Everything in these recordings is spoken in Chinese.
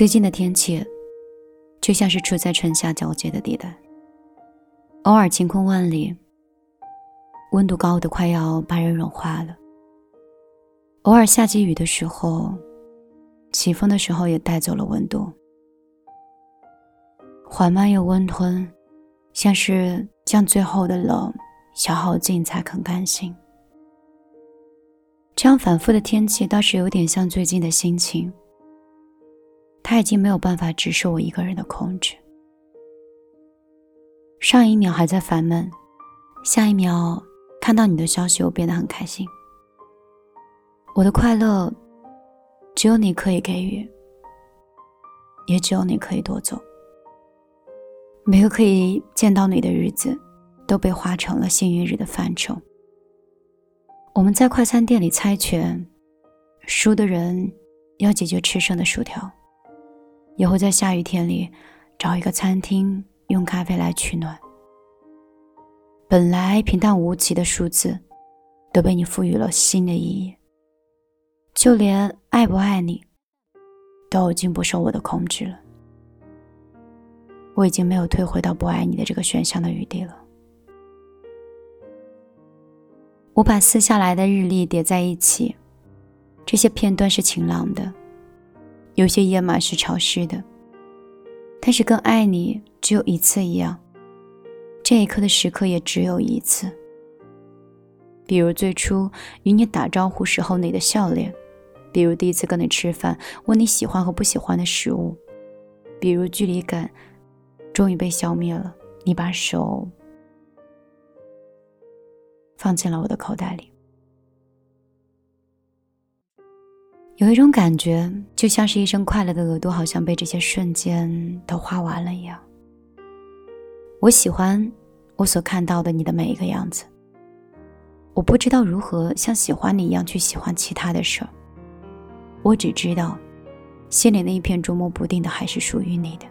最近的天气，就像是处在春夏交接的地带，偶尔晴空万里，温度高的快要把人融化了；偶尔下起雨的时候，起风的时候也带走了温度，缓慢又温吞，像是将最后的冷消耗尽才肯甘心。这样反复的天气倒是有点像最近的心情。他已经没有办法只受我一个人的控制。上一秒还在烦闷，下一秒看到你的消息，我变得很开心。我的快乐，只有你可以给予，也只有你可以夺走。每个可以见到你的日子，都被划成了幸运日的范畴。我们在快餐店里猜拳，输的人要解决吃剩的薯条。也会在下雨天里找一个餐厅用咖啡来取暖。本来平淡无奇的数字，都被你赋予了新的意义。就连爱不爱你，都已经不受我的控制了。我已经没有退回到不爱你的这个选项的余地了。我把撕下来的日历叠在一起，这些片段是晴朗的。有些页码是潮湿的，但是跟爱你只有一次一样，这一刻的时刻也只有一次。比如最初与你打招呼时候你的笑脸，比如第一次跟你吃饭问你喜欢和不喜欢的食物，比如距离感终于被消灭了，你把手放进了我的口袋里。有一种感觉，就像是一声快乐的额度，好像被这些瞬间都花完了一样。我喜欢我所看到的你的每一个样子。我不知道如何像喜欢你一样去喜欢其他的事儿。我只知道，心里那一片捉摸不定的还是属于你的。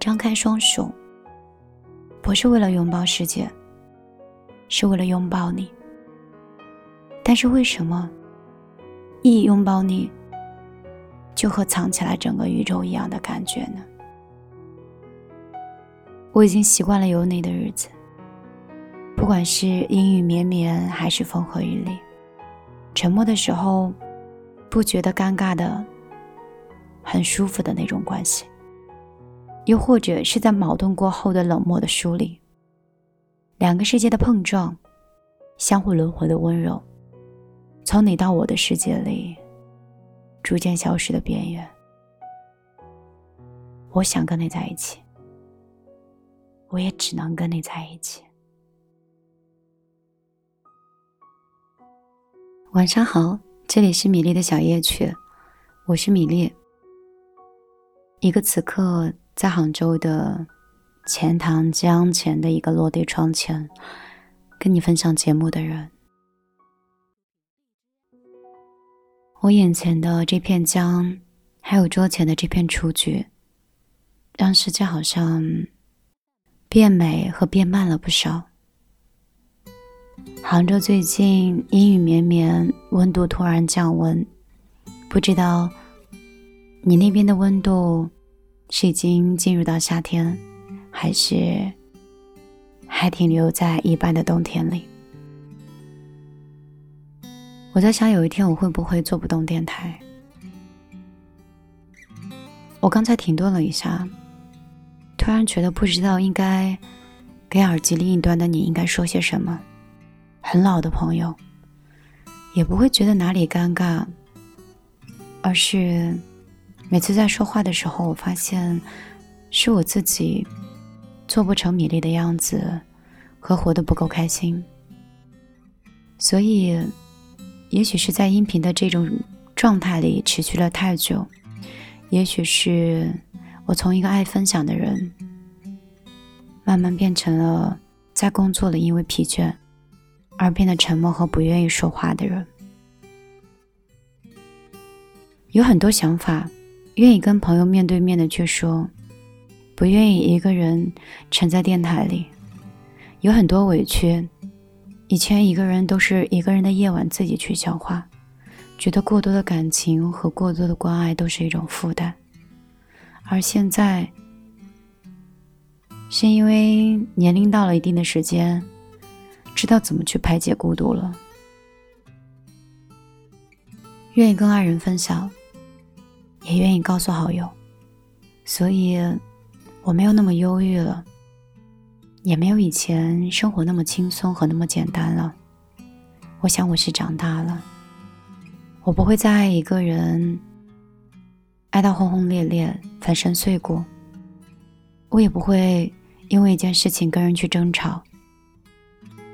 张开双手，不是为了拥抱世界，是为了拥抱你。但是为什么一拥抱你，就和藏起来整个宇宙一样的感觉呢？我已经习惯了有你的日子，不管是阴雨绵绵还是风和日丽，沉默的时候不觉得尴尬的，很舒服的那种关系，又或者是在矛盾过后的冷漠的疏离，两个世界的碰撞，相互轮回的温柔。从你到我的世界里，逐渐消失的边缘。我想跟你在一起，我也只能跟你在一起。晚上好，这里是米粒的小夜曲，我是米粒，一个此刻在杭州的钱塘江前的一个落地窗前，跟你分享节目的人。我眼前的这片江，还有桌前的这片雏菊，让世界好像变美和变慢了不少。杭州最近阴雨绵绵，温度突然降温，不知道你那边的温度是已经进入到夏天，还是还停留在一般的冬天里？我在想，有一天我会不会做不动电台？我刚才停顿了一下，突然觉得不知道应该给耳机另一端的你应该说些什么。很老的朋友，也不会觉得哪里尴尬，而是每次在说话的时候，我发现是我自己做不成米粒的样子，和活得不够开心，所以。也许是在音频的这种状态里持续了太久，也许是我从一个爱分享的人，慢慢变成了在工作里因为疲倦而变得沉默和不愿意说话的人。有很多想法，愿意跟朋友面对面的去说，不愿意一个人沉在电台里。有很多委屈。以前一个人都是一个人的夜晚自己去消化，觉得过多的感情和过多的关爱都是一种负担，而现在是因为年龄到了一定的时间，知道怎么去排解孤独了，愿意跟爱人分享，也愿意告诉好友，所以我没有那么忧郁了，也没有以前生活那么轻松和那么简单了。我想我是长大了。我不会再爱一个人，爱到轰轰烈烈、粉身碎骨。我也不会因为一件事情跟人去争吵，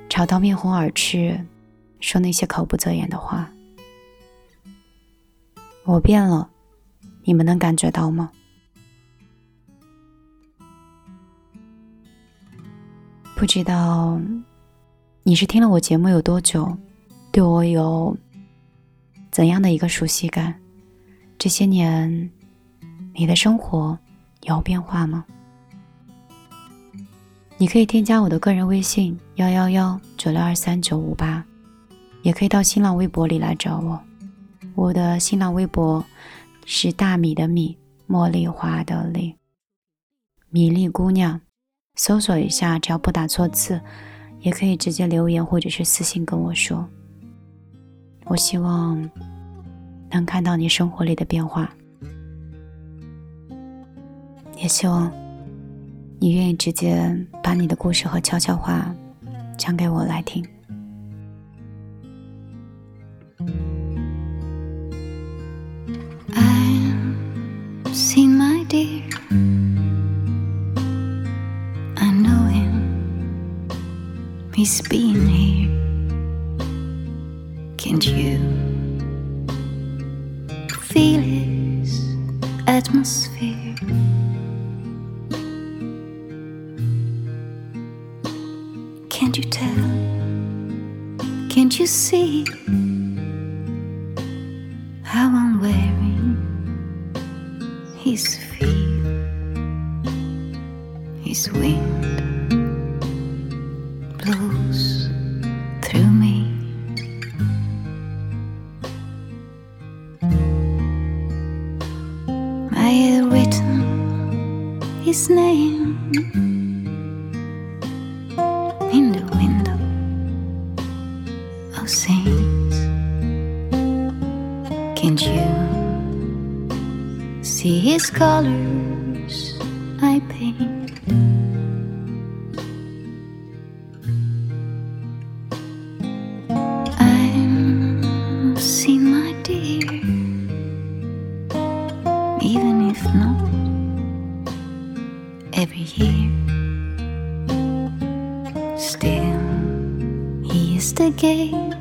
吵到面红耳赤，说那些口不择言的话。我变了，你们能感觉到吗？不知道你是听了我节目有多久，对我有。怎样的一个熟悉感？这些年，你的生活有变化吗？你可以添加我的个人微信幺幺幺九六二三九五八，也可以到新浪微博里来找我。我的新浪微博是大米的米，茉莉花的莉，米粒姑娘。搜索一下，只要不打错字，也可以直接留言或者是私信跟我说。我希望能看到你生活里的变化，也希望你愿意直接把你的故事和悄悄话讲给我来听。Can't you feel his atmosphere? Can't you tell? Can't you see how I'm wearing his feet, his wind through me? I had written his name in the window of saints. Can't you see his colors Still, he is the gate